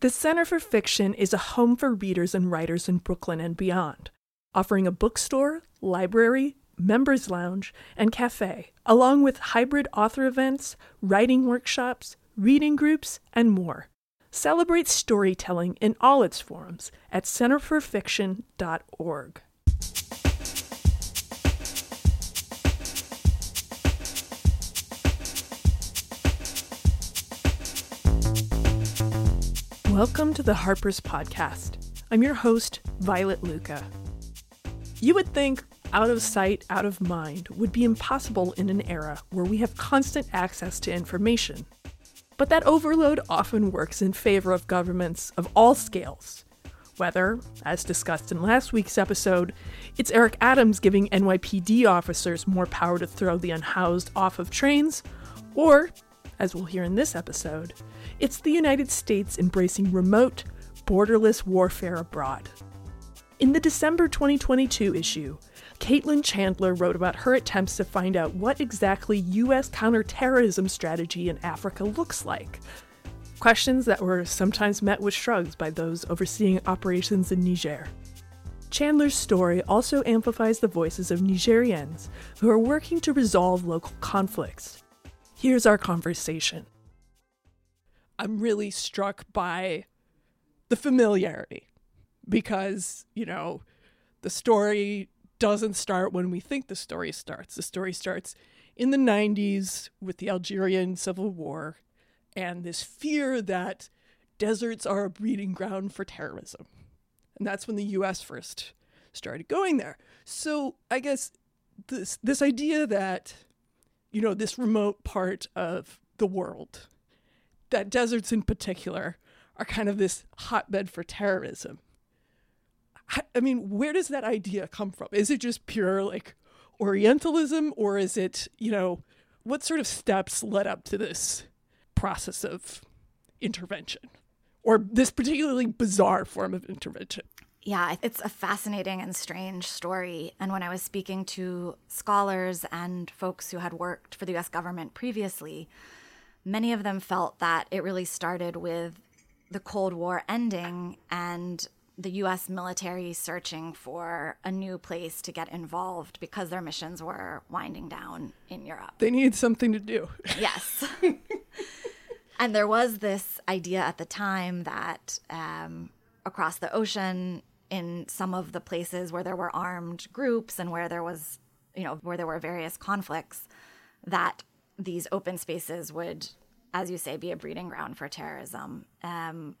The Center for Fiction is a home for readers and writers in Brooklyn and beyond, offering a bookstore, library, members lounge, and cafe, along with hybrid author events, writing workshops, reading groups, and more. Celebrate storytelling in all its forms at centerforfiction.org. Welcome to the Harper's Podcast. I'm your host, Violet Lucca. You would think out of sight, out of mind would be impossible in an era where we have constant access to information. But that overload often works in favor of governments of all scales. Whether, as discussed in last week's episode, it's Eric Adams giving NYPD officers more power to throw the unhoused off of trains, or, as we'll hear in this episode, it's the United States embracing remote, borderless warfare abroad. In the December 2022 issue, Caitlin Chandler wrote about her attempts to find out what exactly U.S. counterterrorism strategy in Africa looks like. Questions that were sometimes met with shrugs by those overseeing operations in Niger. Chandler's story also amplifies the voices of Nigeriens who are working to resolve local conflicts. Here's our conversation. I'm really struck by the familiarity because, you know, the story doesn't start when we think the story starts. The story starts in the 90s with the Algerian Civil War and this fear that deserts are a breeding ground for terrorism. And that's when the US first started going there. So, I guess this this idea that you know, this remote part of the world that deserts in particular are kind of this hotbed for terrorism. I mean, where does that idea come from? Is it just pure like Orientalism, or is it, you know, what sort of steps led up to this process of intervention or this particularly bizarre form of intervention? Yeah, it's a fascinating and strange story. And when I was speaking to scholars and folks who had worked for the US government previously, many of them felt that it really started with the Cold War ending and the US military searching for a new place to get involved because their missions were winding down in Europe. They needed something to do. Yes. and there was this idea at the time that um, across the ocean, in some of the places where there were armed groups and where there was, you know, where there were various conflicts, that these open spaces would, as you say, be a breeding ground for terrorism. Um,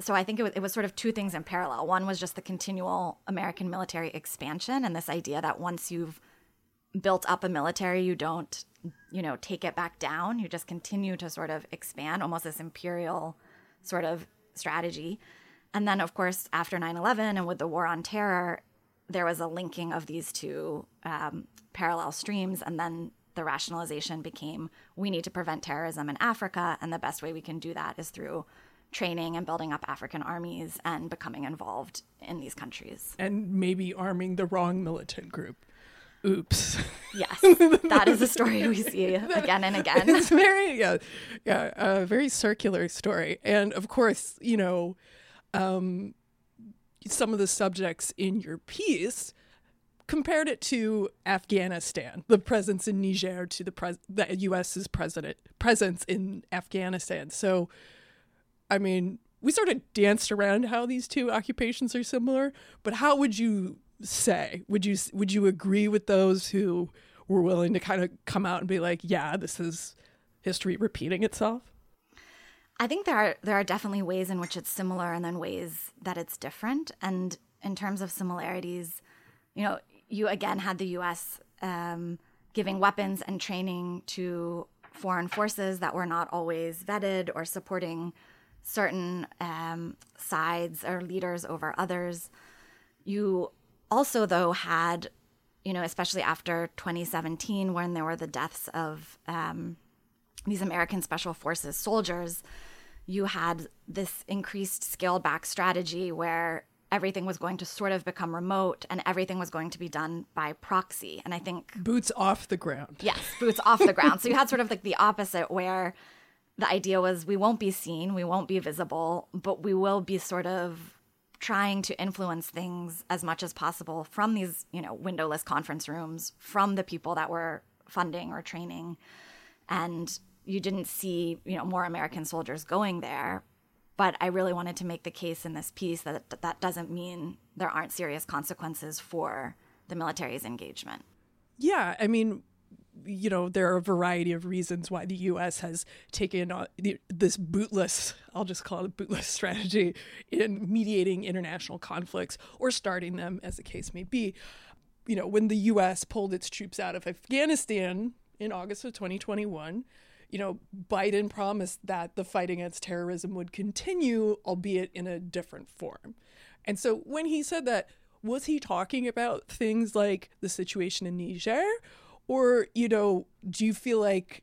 so I think it was, it was sort of two things in parallel. One was just the continual American military expansion and this idea that once you've built up a military, you don't, you know, take it back down. You just continue to sort of expand, almost this imperial sort of strategy. And then, of course, after 9 11 and with the war on terror, there was a linking of these two um, parallel streams. And then the rationalization became we need to prevent terrorism in Africa. And the best way we can do that is through training and building up African armies and becoming involved in these countries. And maybe arming the wrong militant group. Oops. Yes, that is a story we see again and again. It's very, yeah, yeah, a very circular story. And of course, you know, um, some of the subjects in your piece compared it to Afghanistan, the presence in Niger to the, pres- the U.S.'s president presence in Afghanistan. So I mean, we sort of danced around how these two occupations are similar, but how would you say? Would you would you agree with those who were willing to kind of come out and be like, "Yeah, this is history repeating itself"? I think there are there are definitely ways in which it's similar and then ways that it's different. And in terms of similarities, you know, you again had the U.S. Um, giving weapons and training to foreign forces that were not always vetted or supporting certain um, sides or leaders over others. You also, though, had, you know, especially after 2017, when there were the deaths of um, these American Special Forces soldiers, you had this increased scaled back strategy where everything was going to sort of become remote and everything was going to be done by proxy. And I think boots off the ground. Yes, boots off the ground. So you had sort of like the opposite where the idea was we won't be seen, we won't be visible, but we will be sort of trying to influence things as much as possible from these, you know, windowless conference rooms, from the people that were funding or training. And you didn't see, you know, more American soldiers going there. But I really wanted to make the case in this piece that that doesn't mean there aren't serious consequences for the military's engagement. Yeah, I mean, you know, there are a variety of reasons why the U.S. has taken this bootless, I'll just call it a bootless strategy in mediating international conflicts or starting them, as the case may be. You know, when the U.S. pulled its troops out of Afghanistan in August of 2021, you know, Biden promised that the fight against terrorism would continue, albeit in a different form. And so when he said that, was he talking about things like the situation in Niger? Or, you know, do you feel like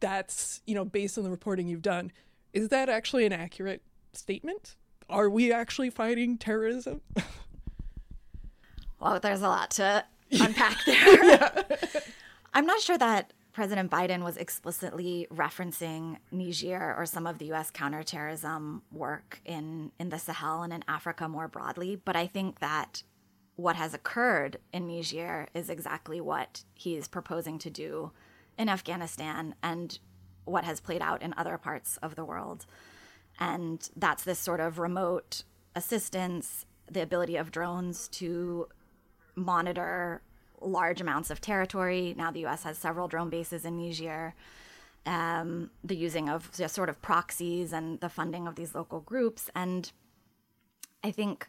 that's, you know, based on the reporting you've done, is that actually an accurate statement? Are we actually fighting terrorism? well, there's a lot to unpack there. yeah. I'm not sure that President Biden was explicitly referencing Niger or some of the US counterterrorism work in, in the Sahel and in Africa more broadly, but I think that what has occurred in Niger is exactly what he's proposing to do in Afghanistan and what has played out in other parts of the world. And that's this sort of remote assistance, the ability of drones to monitor large amounts of territory. Now, the US has several drone bases in Niger. Um, the using of sort of proxies and the funding of these local groups. And I think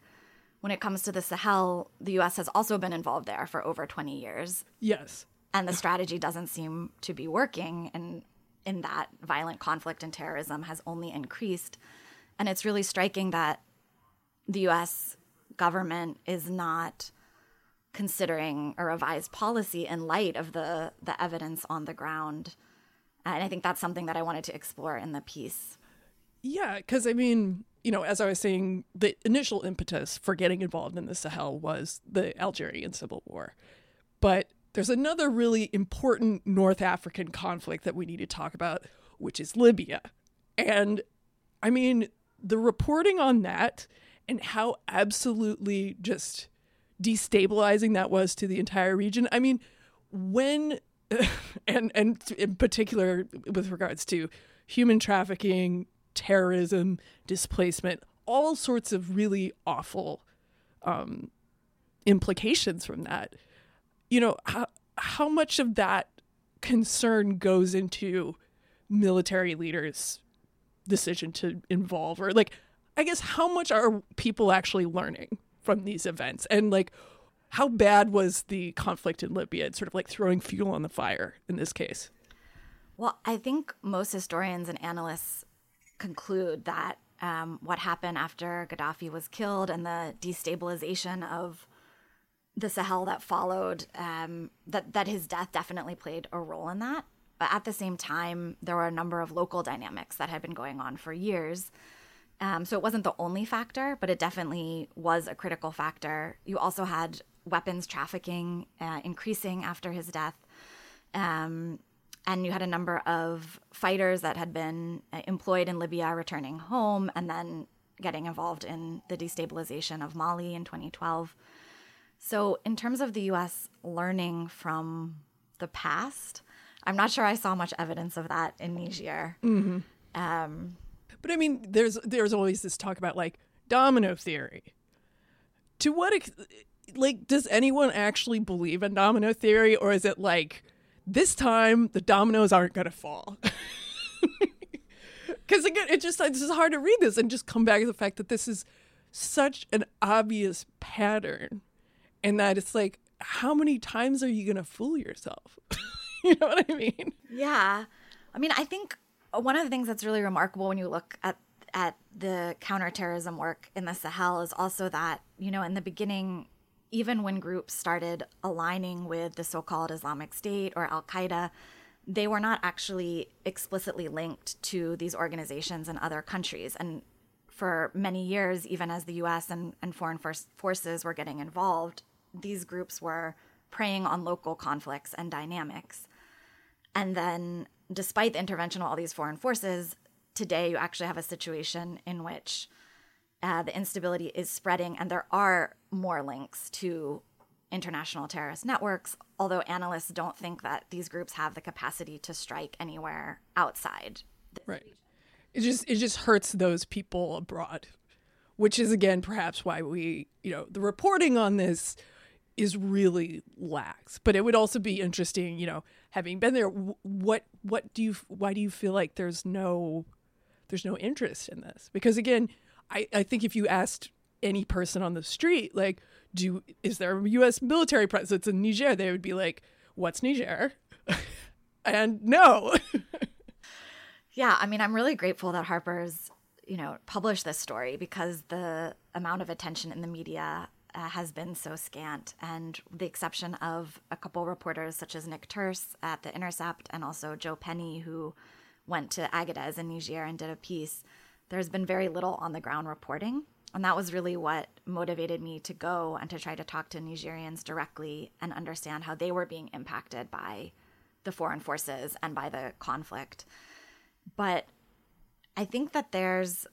when it comes to the Sahel, the US has also been involved there for over 20 years. Yes. And the strategy doesn't seem to be working. And in that, violent conflict and terrorism has only increased. And it's really striking that the US government is not considering a revised policy in light of the the evidence on the ground. And I think that's something that I wanted to explore in the piece. Yeah, because I mean, you know, as I was saying, the initial impetus for getting involved in the Sahel was the Algerian civil war. But there's another really important North African conflict that we need to talk about, which is Libya. And I mean, the reporting on that and how absolutely just destabilizing that was to the entire region. I mean, when and and in particular with regards to human trafficking, terrorism, displacement, all sorts of really awful um, implications from that. You know, how how much of that concern goes into military leaders' decision to involve or like I guess how much are people actually learning from these events and like how bad was the conflict in Libya? It's sort of like throwing fuel on the fire in this case. Well, I think most historians and analysts conclude that um, what happened after Gaddafi was killed and the destabilization of the Sahel that followed, um, that that his death definitely played a role in that. But at the same time, there were a number of local dynamics that had been going on for years um, so it wasn't the only factor, but it definitely was a critical factor. You also had weapons trafficking uh, increasing after his death. Um, and you had a number of fighters that had been uh, employed in Libya returning home and then getting involved in the destabilization of Mali in 2012. So, in terms of the US learning from the past, I'm not sure I saw much evidence of that in Niger. Mm-hmm. Um, but I mean, there's there's always this talk about like domino theory. To what ex- like does anyone actually believe in domino theory, or is it like this time the dominoes aren't gonna fall? Because again, it just it's just hard to read this and just come back to the fact that this is such an obvious pattern, and that it's like, how many times are you gonna fool yourself? you know what I mean? Yeah. I mean, I think one of the things that's really remarkable when you look at at the counterterrorism work in the Sahel is also that you know in the beginning even when groups started aligning with the so-called Islamic State or Al Qaeda they were not actually explicitly linked to these organizations in other countries. And for many years even as the US and, and foreign forces were getting involved these groups were preying on local conflicts and dynamics. And then despite the intervention of all these foreign forces, today you actually have a situation in which uh, the instability is spreading and there are more links to international terrorist networks, although analysts don't think that these groups have the capacity to strike anywhere outside. Right. It just it just hurts those people abroad, which is again perhaps why we, you know, the reporting on this is really lax. But it would also be interesting, you know, having been there, what what do you why do you feel like there's no there's no interest in this? Because again, I I think if you asked any person on the street like do is there a US military presence in Niger? They would be like, "What's Niger?" and no. yeah, I mean, I'm really grateful that Harper's, you know, published this story because the amount of attention in the media uh, has been so scant, and the exception of a couple reporters such as Nick Turse at The Intercept and also Joe Penney, who went to Agadez in Niger and did a piece, there's been very little on the ground reporting. And that was really what motivated me to go and to try to talk to Nigeriens directly and understand how they were being impacted by the foreign forces and by the conflict. But I think that there's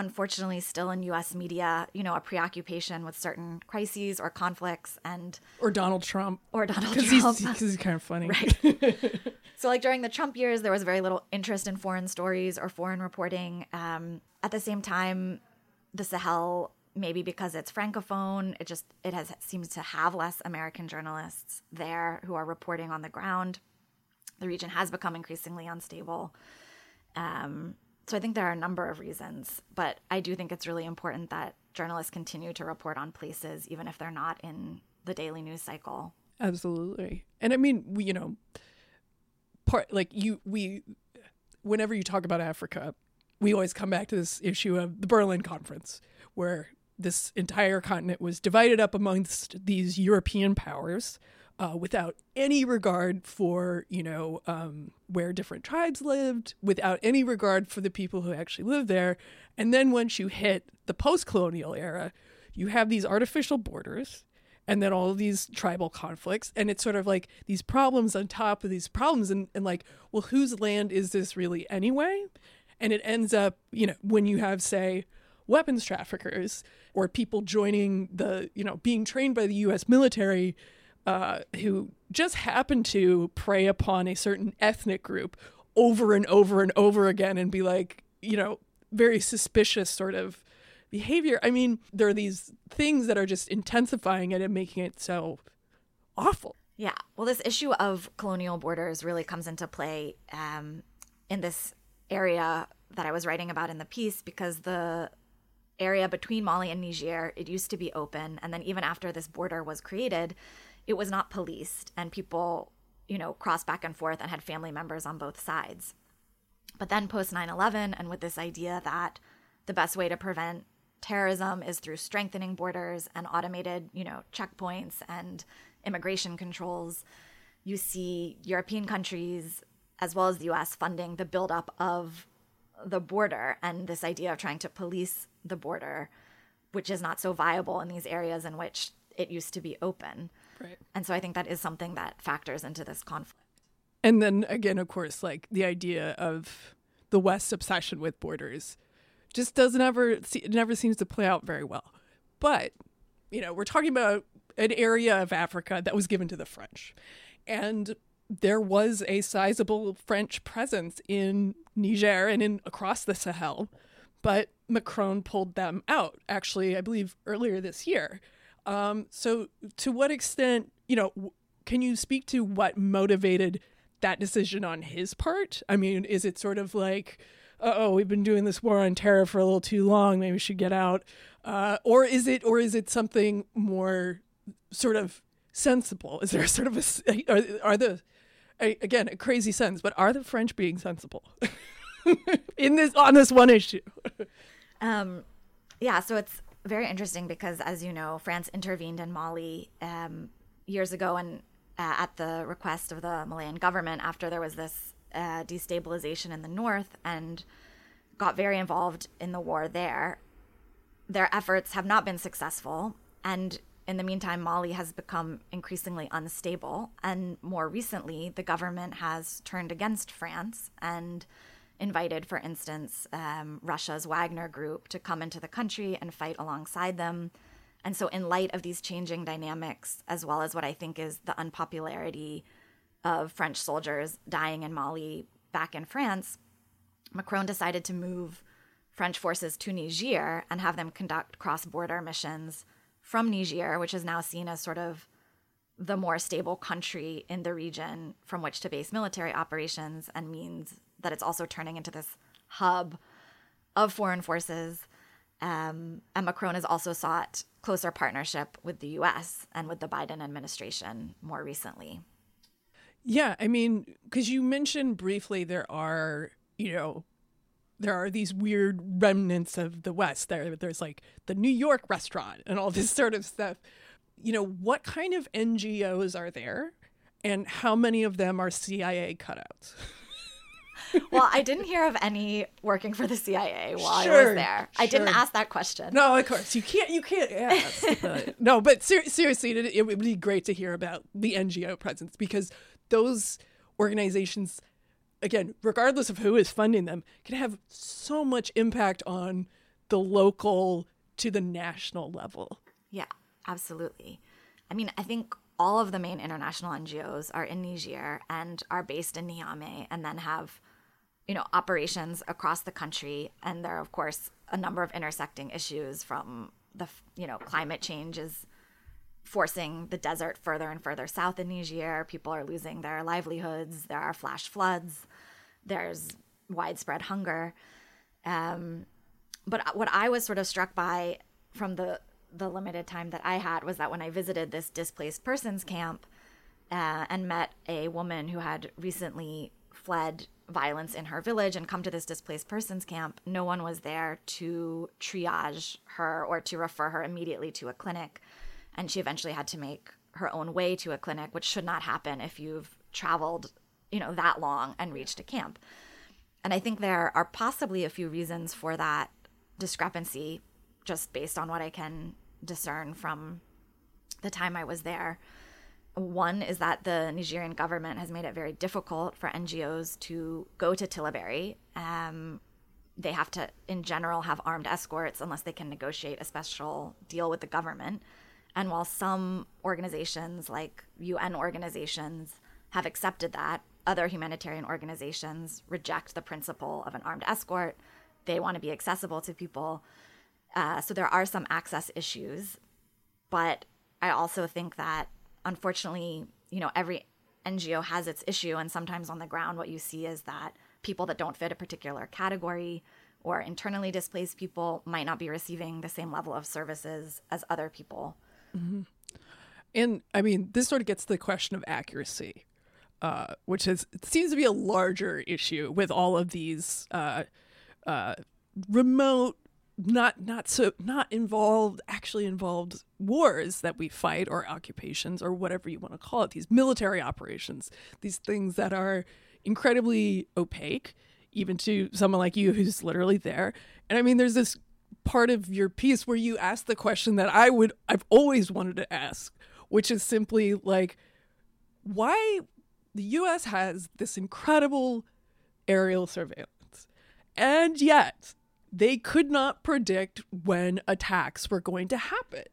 unfortunately still in US media, you know, a preoccupation with certain crises or conflicts and or Donald Trump or Donald Trump because he's, he's, kind of funny. Right. so like during the Trump years there was very little interest in foreign stories or foreign reporting. Um, at the same time the Sahel maybe because it's francophone it just it has seems to have less american journalists there who are reporting on the ground the region has become increasingly unstable um, so i think there are a number of reasons but i do think it's really important that journalists continue to report on places even if they're not in the daily news cycle. Absolutely. And i mean we you know part like you we whenever you talk about africa we always come back to this issue of the Berlin Conference, where this entire continent was divided up amongst these European powers uh, without any regard for, you know, um, where different tribes lived, without any regard for the people who actually lived there. And then once you hit the post colonial era, you have these artificial borders and then all these tribal conflicts. And it's sort of like these problems on top of these problems. And, and like well whose land is this really anyway? And it ends up, you know, when you have, say, weapons traffickers or people joining the, you know, being trained by the US military uh, who just happen to prey upon a certain ethnic group over and over and over again and be like, you know, very suspicious sort of behavior. I mean, there are these things that are just intensifying it and making it so awful. Yeah. Well, this issue of colonial borders really comes into play um, in this area that I was writing about in the piece because the area between Mali and Niger, it used to be open. And then even after this border was created, it was not policed and people, you know, crossed back and forth and had family members on both sides. But then post 9 11, and with this idea that the best way to prevent terrorism is through strengthening borders and automated, you know, checkpoints and immigration controls, you see European countries as well as the US funding the buildup of the border and this idea of trying to police the border, which is not so viable in these areas in which it used to be open. Right. And so I think that is something that factors into this conflict. And then again, of course, like the idea of the West's obsession with borders just doesn't ever it never seems to play out very well. But you know, we're talking about an area of Africa that was given to the French, and there was a sizable French presence in Niger and in across the Sahel, but Macron pulled them out. Actually, I believe earlier this year. Um, so, to what extent, you know, can you speak to what motivated that decision on his part? I mean, is it sort of like, oh, we've been doing this war on terror for a little too long, maybe we should get out, uh, or is it, or is it something more sort of sensible? Is there sort of a are, are the again a crazy sentence, but are the French being sensible in this on this one issue? um, yeah, so it's very interesting because, as you know, France intervened in Mali um, years ago, and uh, at the request of the Malian government, after there was this uh, destabilization in the north, and got very involved in the war there. Their efforts have not been successful, and in the meantime, Mali has become increasingly unstable. And more recently, the government has turned against France and invited, for instance, um, Russia's Wagner group to come into the country and fight alongside them. And so, in light of these changing dynamics, as well as what I think is the unpopularity of French soldiers dying in Mali back in France, Macron decided to move French forces to Niger and have them conduct cross border missions from Niger, which is now seen as sort of the more stable country in the region from which to base military operations and means that it's also turning into this hub of foreign forces. Um, and Macron has also sought closer partnership with the US and with the Biden administration more recently. Yeah, I mean, because you mentioned briefly there are, you know, there are these weird remnants of the West. There, there's like the New York restaurant and all this sort of stuff. You know, what kind of NGOs are there, and how many of them are CIA cutouts? well, I didn't hear of any working for the CIA while sure, I was there. I didn't ask that question. No, of course you can't. You can't ask. no, but ser- seriously, it, it would be great to hear about the NGO presence because those organizations again, regardless of who is funding them, can have so much impact on the local to the national level. Yeah, absolutely. I mean, I think all of the main international NGOs are in Niger and are based in Niamey and then have, you know, operations across the country. And there are, of course, a number of intersecting issues from the, you know, climate change is forcing the desert further and further south in Niger. People are losing their livelihoods. There are flash floods. There's widespread hunger. Um, but what I was sort of struck by from the the limited time that I had was that when I visited this displaced persons camp uh, and met a woman who had recently fled violence in her village and come to this displaced persons camp, no one was there to triage her or to refer her immediately to a clinic. And she eventually had to make her own way to a clinic which should not happen if you've traveled you know that long and reached a camp. And i think there are possibly a few reasons for that discrepancy just based on what i can discern from the time i was there one is that the nigerien government has made it very difficult for ngos to go to tillaberi um, they have to in general have armed escorts unless they can negotiate a special deal with the government and while some organizations, like UN organizations, have accepted that, other humanitarian organizations reject the principle of an armed escort. They want to be accessible to people. Uh, so there are some access issues. But I also think that, unfortunately, you know, every NGO has its issue. And sometimes on the ground, what you see is that people that don't fit a particular category or internally displaced people might not be receiving the same level of services as other people Mm-hmm. And I mean, this sort of gets to the question of accuracy, uh, which is it seems to be a larger issue with all of these uh, uh, remote, not not so not involved, actually involved wars that we fight or occupations or whatever you want to call it. These military operations, these things that are incredibly opaque, even to someone like you who's literally there. And I mean, there's this part of your piece where you ask the question that I would I've always wanted to ask, which is simply like why the US has this incredible aerial surveillance. And yet, they could not predict when attacks were going to happen.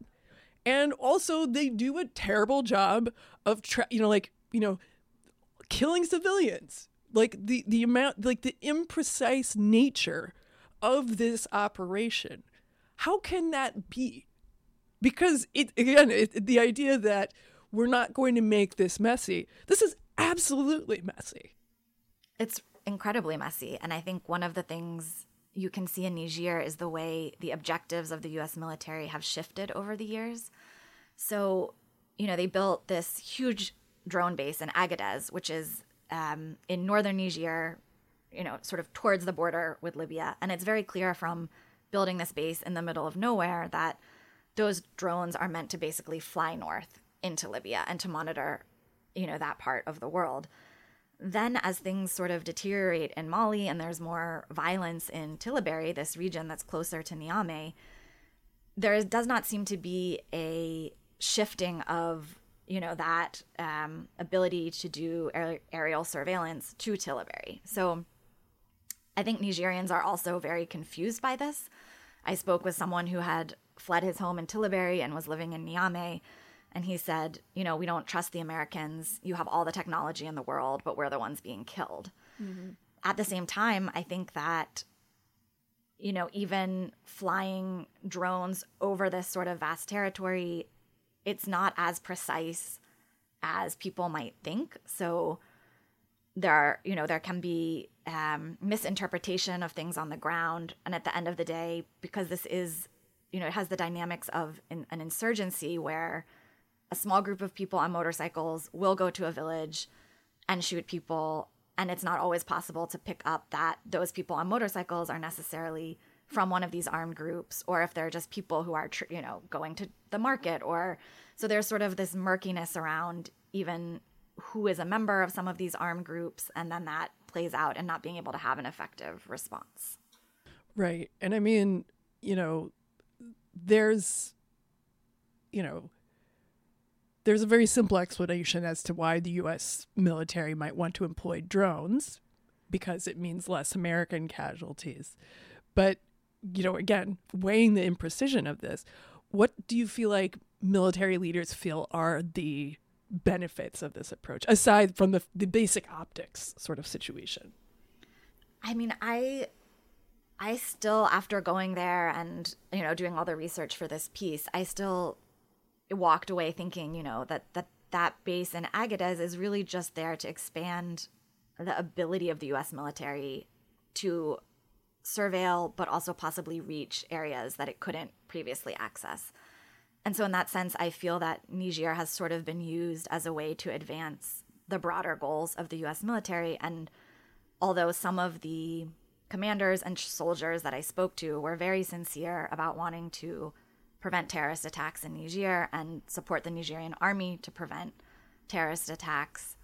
And also they do a terrible job of tra- you know like, you know, killing civilians. Like the the amount like the imprecise nature of this operation. How can that be? Because it again, it, the idea that we're not going to make this messy. This is absolutely messy. It's incredibly messy, and I think one of the things you can see in Niger is the way the objectives of the US military have shifted over the years. So, you know, they built this huge drone base in Agadez, which is um, in northern Niger, you know, sort of towards the border with Libya. And it's very clear from building this base in the middle of nowhere that those drones are meant to basically fly north into Libya and to monitor, you know, that part of the world. Then, as things sort of deteriorate in Mali and there's more violence in Tillaberi, this region that's closer to Niamey, there does not seem to be a shifting of you know that um, ability to do aer- aerial surveillance to Tillabéri. So I think Nigeriens are also very confused by this. I spoke with someone who had fled his home in Tillabéri and was living in Niamey. And he said, you know, we don't trust the Americans. You have all the technology in the world, but we're the ones being killed. Mm-hmm. At the same time, I think that, you know, even flying drones over this sort of vast territory it's not as precise as people might think. So there are, you know, there can be um, misinterpretation of things on the ground. And at the end of the day, because this is, you know, it has the dynamics of in, an insurgency where a small group of people on motorcycles will go to a village and shoot people. And it's not always possible to pick up that those people on motorcycles are necessarily from one of these armed groups or if they're just people who are you know going to the market or so there's sort of this murkiness around even who is a member of some of these armed groups and then that plays out and not being able to have an effective response right and i mean you know there's you know there's a very simple explanation as to why the US military might want to employ drones because it means less American casualties. But you know, again, weighing the imprecision of this, what do you feel like military leaders feel are the benefits of this approach aside from the the basic optics sort of situation? I mean, I I still after going there and, you know, doing all the research for this piece, I still walked away thinking, you know, that that that base in Agadez is really just there to expand the ability of the US military to surveil, but also possibly reach areas that it couldn't previously access. And so, in that sense, I feel that Niger has sort of been used as a way to advance the broader goals of the US military. And although some of the commanders and soldiers that I spoke to were very sincere about wanting to prevent terrorist attacks in Niger and support the Nigerien army to prevent terrorist attacks,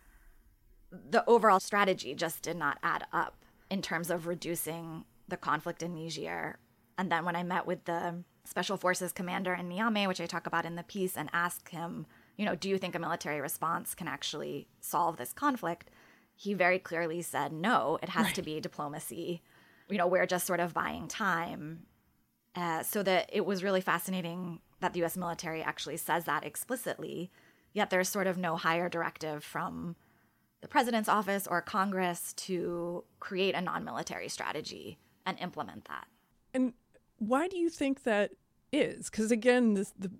the overall strategy just did not add up in terms of reducing the conflict in Niger. And then when I met with the Special Forces commander in Niamey, which I talk about in the piece, and asked him, you know, do you think a military response can actually solve this conflict? He very clearly said, no, it has right. to be diplomacy. You know, we're just sort of buying time. Uh, so that it was really fascinating that the US military actually says that explicitly, yet there's sort of no higher directive from the president's office or Congress to create a non military strategy and implement that. And why do you think that is? Because again, this the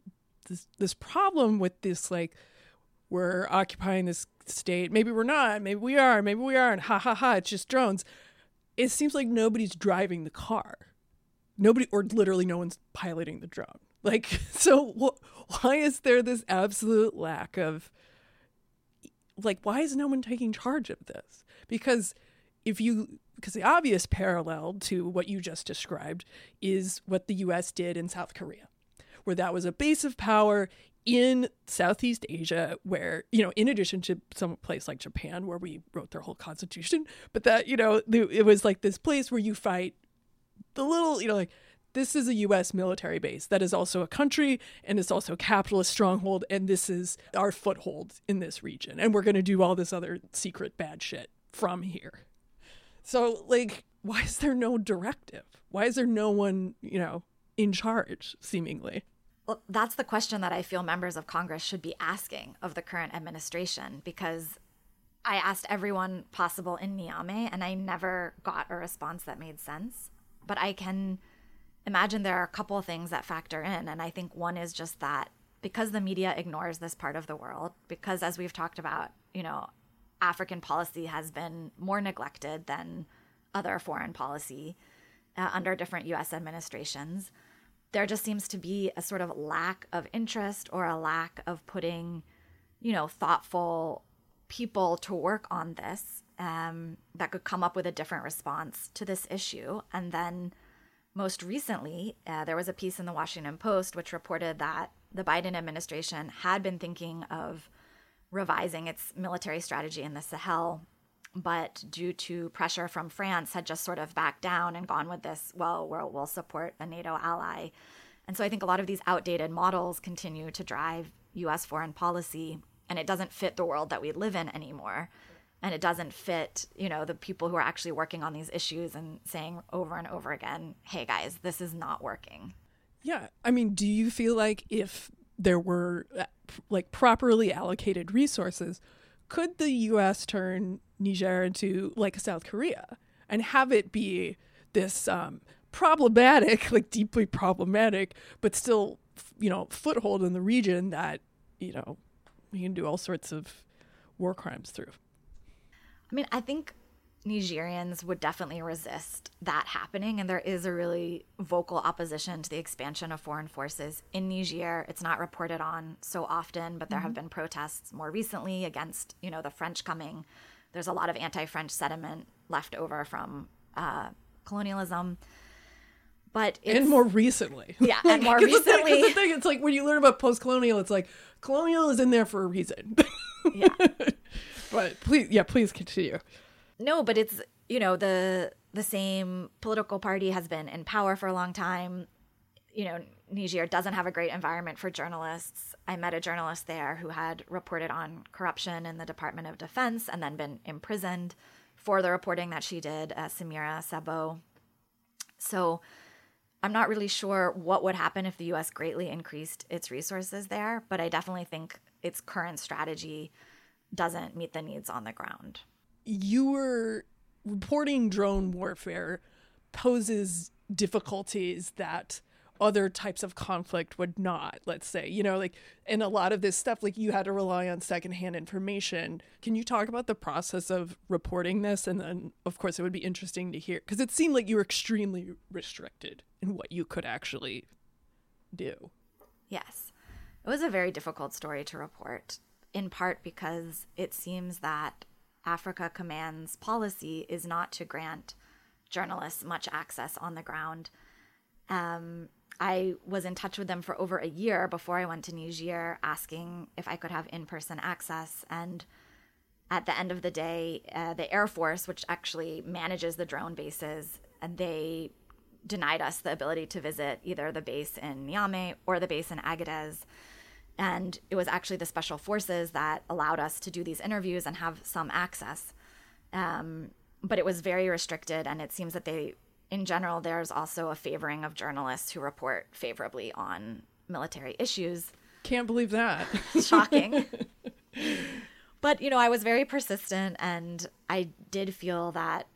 this this problem with this like we're occupying this state. Maybe we're not. Maybe we are. Maybe we aren't. Ha ha ha! It's just drones. It seems like nobody's driving the car. Nobody, or literally, no one's piloting the drone. Like, so wh- why is there this absolute lack of like? Why is no one taking charge of this? Because if you because the obvious parallel to what you just described is what the US did in South Korea, where that was a base of power in Southeast Asia, where, you know, in addition to some place like Japan, where we wrote their whole constitution, but that, you know, it was like this place where you fight the little, you know, like, this is a US military base that is also a country and it's also a capitalist stronghold, and this is our foothold in this region. And we're going to do all this other secret bad shit from here. So, like, why is there no directive? Why is there no one, you know, in charge, seemingly? Well, that's the question that I feel members of Congress should be asking of the current administration because I asked everyone possible in Niamey and I never got a response that made sense. But I can imagine there are a couple of things that factor in. And I think one is just that because the media ignores this part of the world, because as we've talked about, you know, African policy has been more neglected than other foreign policy uh, under different US administrations. There just seems to be a sort of lack of interest or a lack of putting, you know, thoughtful people to work on this um, that could come up with a different response to this issue. And then most recently, uh, there was a piece in the Washington Post which reported that the Biden administration had been thinking of revising its military strategy in the Sahel, but due to pressure from France, had just sort of backed down and gone with this. Well, we'll, we'll support a NATO ally. And so I think a lot of these outdated models continue to drive US foreign policy and it doesn't fit the world that we live in anymore. And it doesn't fit, you know, the people who are actually working on these issues and saying over and over again, "Hey guys, this is not working." Yeah. I mean, do you feel like if there were uh, like properly allocated resources, could the US turn Niger into like South Korea and have it be this um, problematic, like deeply problematic, but still, you know, foothold in the region that, you know, we can do all sorts of war crimes through? I mean, I think Nigeriens would definitely resist that happening. And there is a really vocal opposition to the expansion of foreign forces in Niger. It's not reported on so often, but there mm-hmm. have been protests more recently against, you know, the French coming. There's a lot of anti-French sentiment left over from uh, colonialism. But and more recently, yeah, and more recently, the thing, the thing, it's like when you learn about post-colonial, it's like colonial is in there for a reason. yeah, but please, yeah, please continue. No, but it's you know the the same political party has been in power for a long time. You know, Niger doesn't have a great environment for journalists. I met a journalist there who had reported on corruption in the Department of Defense and then been imprisoned for the reporting that she did, uh, Samira Sabou. So I'm not really sure what would happen if the US greatly increased its resources there, but I definitely think its current strategy doesn't meet the needs on the ground. You were reporting drone warfare poses difficulties that other types of conflict would not let's say you know like in a lot of this stuff like you had to rely on secondhand information. Can you talk about the process of reporting this? And then of course it would be interesting to hear because it seemed like you were extremely restricted in what you could actually do. Yes. It was a very difficult story to report in part because it seems that Africa Command's policy is not to grant journalists much access on the ground. Um, I was in touch with them for over a year before I went to Niger, asking if I could have in person access. And at the end of the day, uh, the Air Force, which actually manages the drone bases, and they denied us the ability to visit either the base in Niamey or the base in Agadez. And it was actually the special forces that allowed us to do these interviews and have some access. Um, but it was very restricted. And it seems that they, in general, there's also a favoring of journalists who report favorably on military issues. Can't believe that. Shocking. but, you know, I was very persistent and I did feel that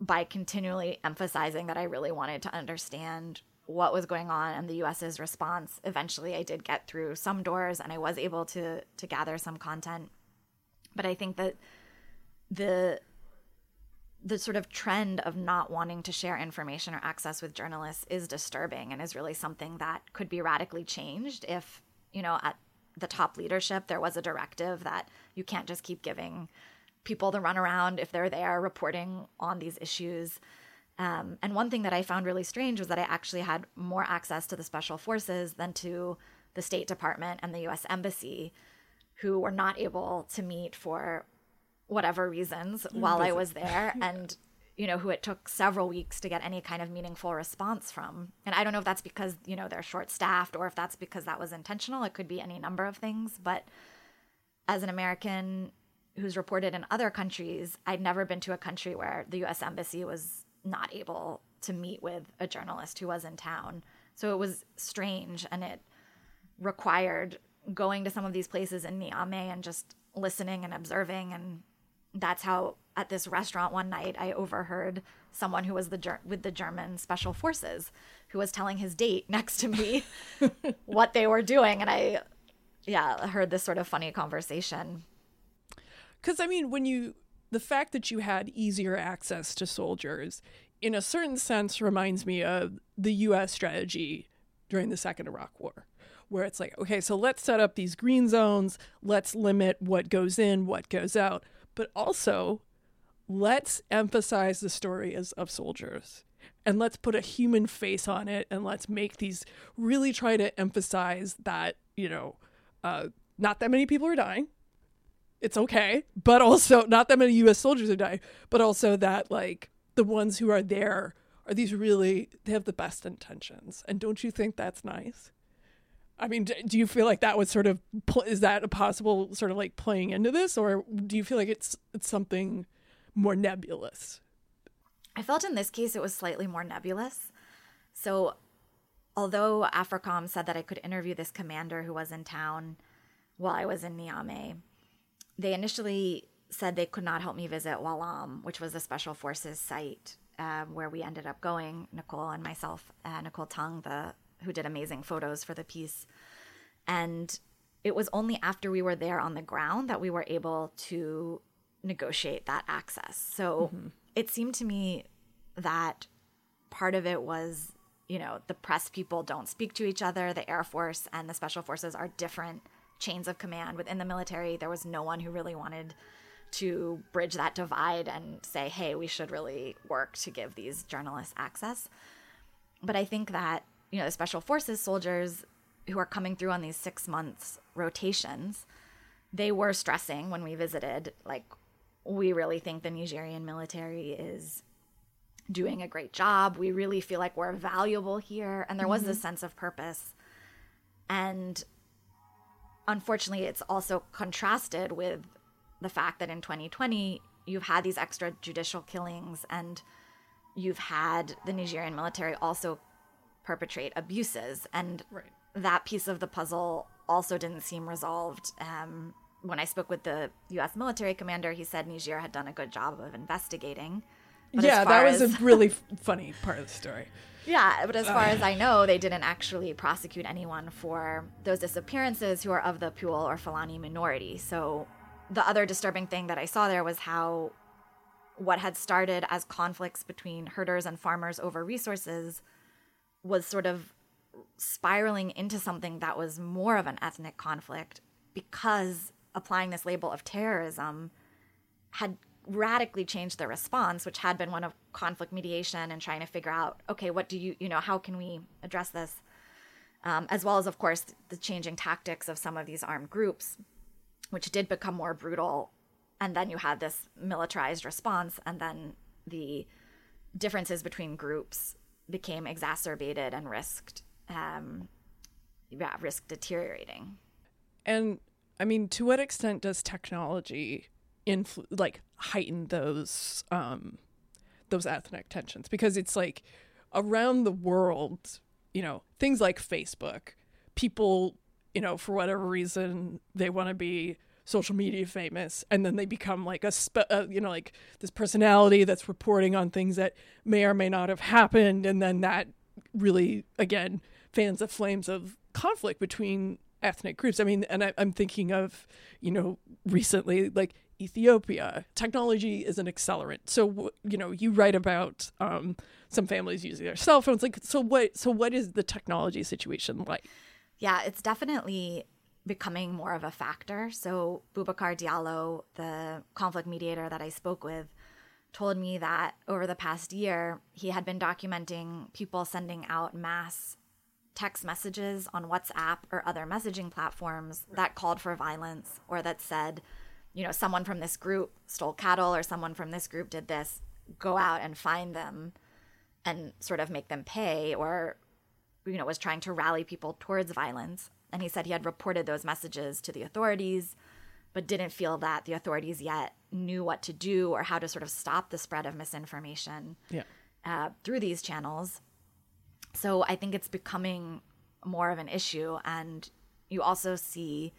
by continually emphasizing that I really wanted to understand what was going on and the US's response. Eventually, I did get through some doors and I was able to to gather some content. But I think that the the sort of trend of not wanting to share information or access with journalists is disturbing and is really something that could be radically changed if, you know, at the top leadership there was a directive that you can't just keep giving people the runaround if they're there reporting on these issues um, and one thing that I found really strange was that I actually had more access to the special forces than to the State Department and the US Embassy, who were not able to meet for whatever reasons while I was there. And you know, who it took several weeks to get any kind of meaningful response from. And I don't know if that's because, you know, they're short staffed or if that's because that was intentional. It could be any number of things. But as an American who's reported in other countries, I'd never been to a country where the US Embassy was not able to meet with a journalist who was in town. So it was strange and it required going to some of these places in Niamey and just listening and observing and that's how at this restaurant one night I overheard someone who was the ger- with the German special forces who was telling his date next to me what they were doing and I yeah, heard this sort of funny conversation. Cuz I mean when you the fact that you had easier access to soldiers, in a certain sense, reminds me of the U.S. strategy during the Second Iraq War, where it's like, okay, so let's set up these green zones, let's limit what goes in, what goes out, but also let's emphasize the stories of soldiers and let's put a human face on it and let's make these really try to emphasize that, you know, uh, not that many people are dying it's okay, but also not that many U.S. soldiers are dying, but also that like the ones who are there are these really they have the best intentions. And don't you think that's nice? I mean do you feel like that was sort of is that a possible sort of like playing into this? Or do you feel like it's it's something more nebulous? I felt in this case it was slightly more nebulous. So although africom said that i could interview this commander who was in town while i was in niamey they initially said they could not help me visit Ouallam, which was a special forces site um, where we ended up going, Nicole and myself, uh, Nicole Tung, the who did amazing photos for the piece. And it was only after we were there on the ground that we were able to negotiate that access. So mm-hmm. it seemed to me that part of it was, you know, the press people don't speak to each other, the Air Force and the Special Forces are different chains of command within the military. There was no one who really wanted to bridge that divide and say, hey, we should really work to give these journalists access. But I think that, you know, the special forces soldiers who are coming through on these six months rotations, they were stressing when we visited, like, we really think the Nigerien military is doing a great job. We really feel like we're valuable here. And there was mm-hmm. this sense of purpose. And unfortunately, it's also contrasted with the fact that in 2020 you've had these extrajudicial killings and you've had the Nigerien military also perpetrate abuses and right. that piece of the puzzle also didn't seem resolved um, when I spoke with the U.S. military commander, he said Niger had done a good job of investigating. But yeah, that was as... a really funny part of the story. Yeah, but as far uh. as I know, they didn't actually prosecute anyone for those disappearances who are of the Peul or Fulani minority. So the other disturbing thing that I saw there was how what had started as conflicts between herders and farmers over resources was sort of spiraling into something that was more of an ethnic conflict because applying this label of terrorism had radically changed the response which had been one of conflict mediation and trying to figure out okay what do you you know how can we address this um, as well as of course the changing tactics of some of these armed groups which did become more brutal. And then you had this militarized response, and then the differences between groups became exacerbated and risked, um, yeah, risk deteriorating. And I mean, to what extent does technology influ- like heighten those um, those ethnic tensions? Because it's like around the world, you know, things like Facebook, people you know, for whatever reason, they want to be social media famous and then they become like a spe- uh, you know like this personality that's reporting on things that may or may not have happened and then that really again fans the flames of conflict between ethnic groups i mean and I, i'm thinking of you know recently like ethiopia technology is an accelerant so you know you write about um, some families using their cell phones like so what so what is the technology situation like yeah, it's definitely becoming more of a factor. So, Boubacar Diallo, the conflict mediator that I spoke with, told me that over the past year, he had been documenting people sending out mass text messages on WhatsApp or other messaging platforms that called for violence or that said, you know, someone from this group stole cattle or someone from this group did this, go out and find them and sort of make them pay or you know, was trying to rally people towards violence. And he said he had reported those messages to the authorities, but didn't feel that the authorities yet knew what to do or how to sort of stop the spread of misinformation yeah. uh, through these channels. So I think it's becoming more of an issue. And you also see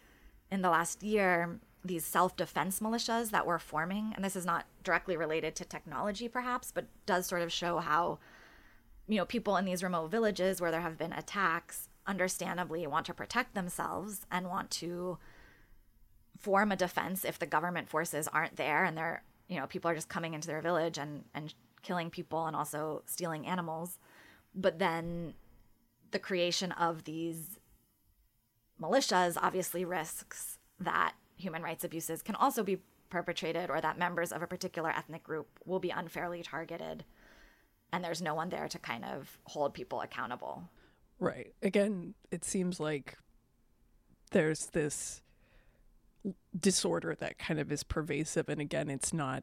in the last year these self defense militias that were forming. And this is not directly related to technology, perhaps, but does sort of show how you know, people in these remote villages where there have been attacks understandably want to protect themselves and want to form a defense if the government forces aren't there and they're, you know, people are just coming into their village and and killing people and also stealing animals. But then the creation of these militias obviously risks that human rights abuses can also be perpetrated or that members of a particular ethnic group will be unfairly targeted and there's no one there to kind of hold people accountable. Right. Again, it seems like there's this disorder that kind of is pervasive and again it's not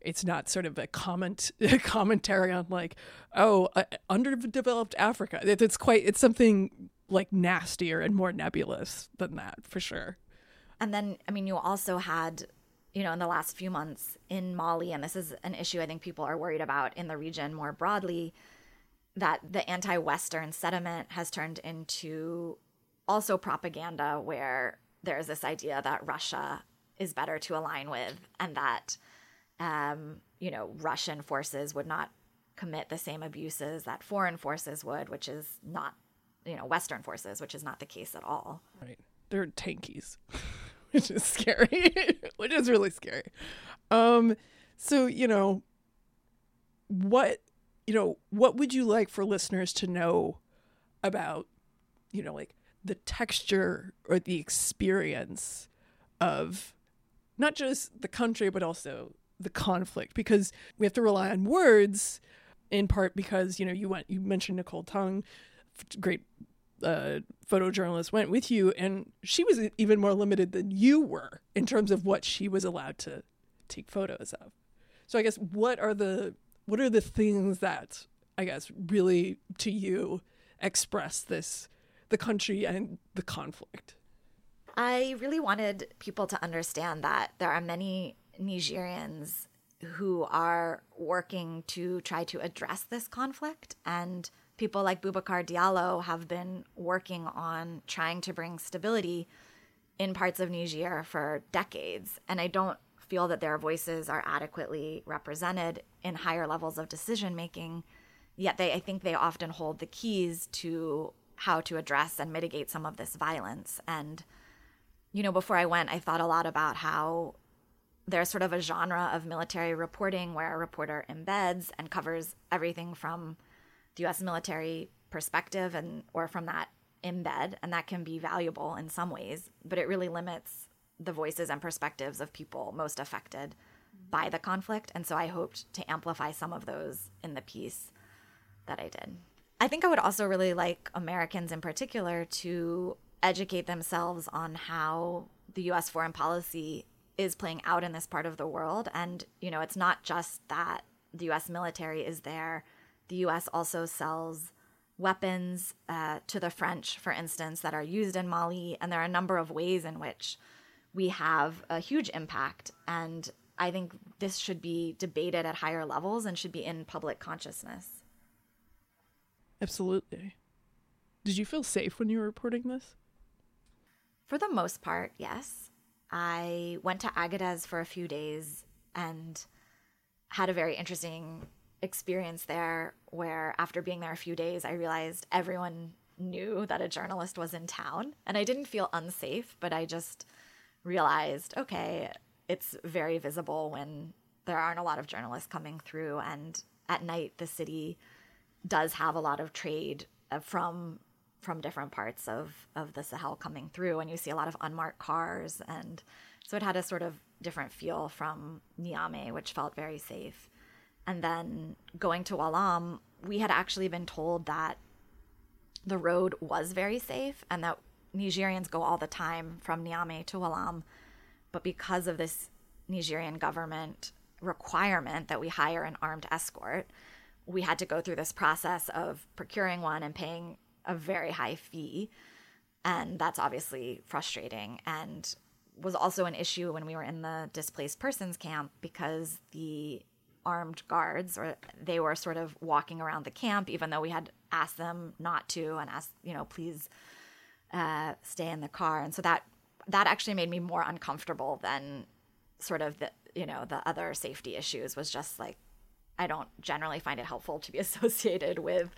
it's not sort of a comment a commentary on like oh uh, underdeveloped africa it, it's quite it's something like nastier and more nebulous than that for sure and then i mean you also had you know in the last few months in mali and this is an issue i think people are worried about in the region more broadly that the anti-western sentiment has turned into also propaganda where there's this idea that russia is better to align with and that um, you know, Russian forces would not commit the same abuses that foreign forces would, which is not, you know, Western forces, which is not the case at all. Right. They're tankies, which is scary, which is really scary. Um, so, you know, what, you know, what would you like for listeners to know about, you know, like the texture or the experience of not just the country, but also the conflict because we have to rely on words in part because you know you went you mentioned Nicole Tung great uh, photojournalist went with you and she was even more limited than you were in terms of what she was allowed to take photos of so i guess what are the what are the things that i guess really to you express this the country and the conflict i really wanted people to understand that there are many Nigeriens who are working to try to address this conflict. And people like Boubacar Diallo have been working on trying to bring stability in parts of Niger for decades. And I don't feel that their voices are adequately represented in higher levels of decision making. Yet they I think they often hold the keys to how to address and mitigate some of this violence. And you know, before I went, I thought a lot about how there's sort of a genre of military reporting where a reporter embeds and covers everything from the US military perspective and or from that embed and that can be valuable in some ways but it really limits the voices and perspectives of people most affected by the conflict and so I hoped to amplify some of those in the piece that I did. I think I would also really like Americans in particular to educate themselves on how the US foreign policy is playing out in this part of the world. And, you know, it's not just that the US military is there, the US also sells weapons uh, to the French, for instance, that are used in Mali. And there are a number of ways in which we have a huge impact. And I think this should be debated at higher levels and should be in public consciousness. Absolutely. Did you feel safe when you were reporting this? For the most part, yes. I went to Agadez for a few days and had a very interesting experience there where after being there a few days I realized everyone knew that a journalist was in town. And I didn't feel unsafe but I just realized okay it's very visible when there aren't a lot of journalists coming through. And at night the city does have a lot of trade uh, from from different parts of of the Sahel coming through, and you see a lot of unmarked cars, and so it had a sort of different feel from Niamey, which felt very safe. And then going to Ouallam, we had actually been told that the road was very safe and that Nigeriens go all the time from Niamey to Ouallam, but because of this Nigerien government requirement that we hire an armed escort, we had to go through this process of procuring one and paying a very high fee. And that's obviously frustrating and was also an issue when we were in the displaced persons camp because the armed guards or they were sort of walking around the camp even though we had asked them not to and asked you know please uh, stay in the car and so that that actually made me more uncomfortable than sort of the you know the other safety issues was just like i don't generally find it helpful to be associated with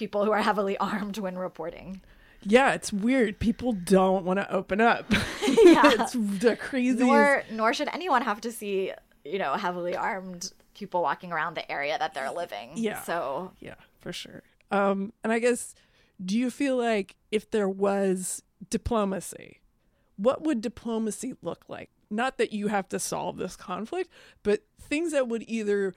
people who are heavily armed when reporting. Yeah, it's weird. People don't want to open up. yeah. it's the craziest. Nor, nor should anyone have to see, you know, heavily armed people walking around the area that they're living. Yeah. So, yeah, for sure. Um, and I guess, do you feel like if there was diplomacy, what would diplomacy look like? Not that you have to solve this conflict, but things that would either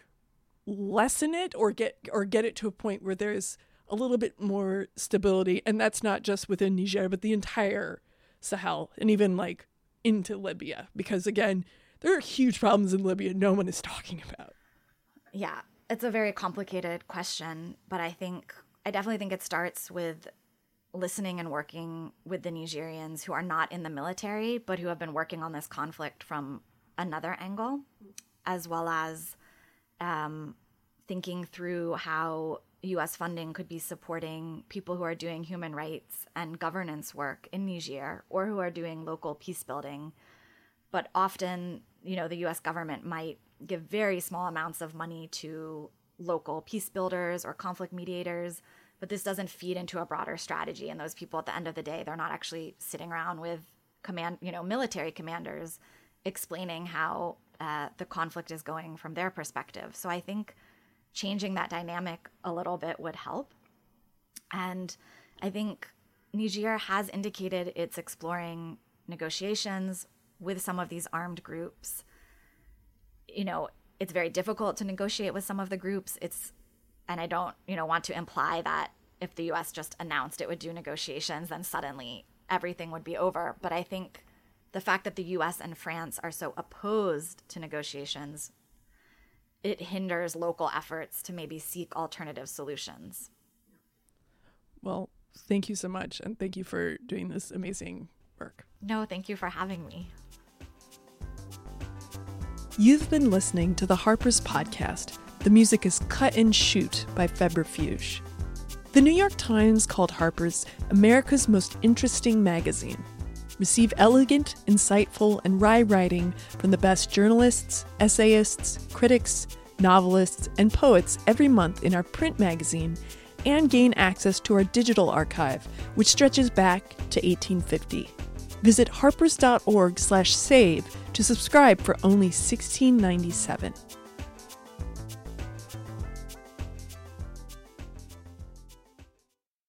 lessen it or get or get it to a point where there's a little bit more stability. And that's not just within Niger, but the entire Sahel and even like into Libya. Because again, there are huge problems in Libya no one is talking about. Yeah, it's a very complicated question, but I think I definitely think it starts with listening and working with the Nigeriens who are not in the military, but who have been working on this conflict from another angle, as well as um, thinking through how US funding could be supporting people who are doing human rights and governance work in Niger or who are doing local peace building. But often, you know, the US government might give very small amounts of money to local peace builders or conflict mediators but this doesn't feed into a broader strategy. And those people at the end of the day they're not actually sitting around with command you know military commanders explaining how uh, the conflict is going from their perspective. So i think changing that dynamic a little bit would help. And i think niger has indicated it's exploring negotiations with some of these armed groups you know it's very difficult to negotiate with some of the groups it's and I don't, you know, want to imply that if the US just announced it would do negotiations, then suddenly everything would be over. But I think the fact that the US and France are so opposed to negotiations, it hinders local efforts to maybe seek alternative solutions. Well, thank you so much. And thank you for doing this amazing work. No, thank you for having me. You've been listening to the Harper's Podcast the music is Cut and Shoot by Febrifuge. The New York Times called Harper's America's most interesting magazine. Receive elegant, insightful, and wry writing from the best journalists, essayists, critics, novelists, and poets every month in our print magazine, and gain access to our digital archive, which stretches back to 1850. Visit harpers.org/save to subscribe for only $16.97.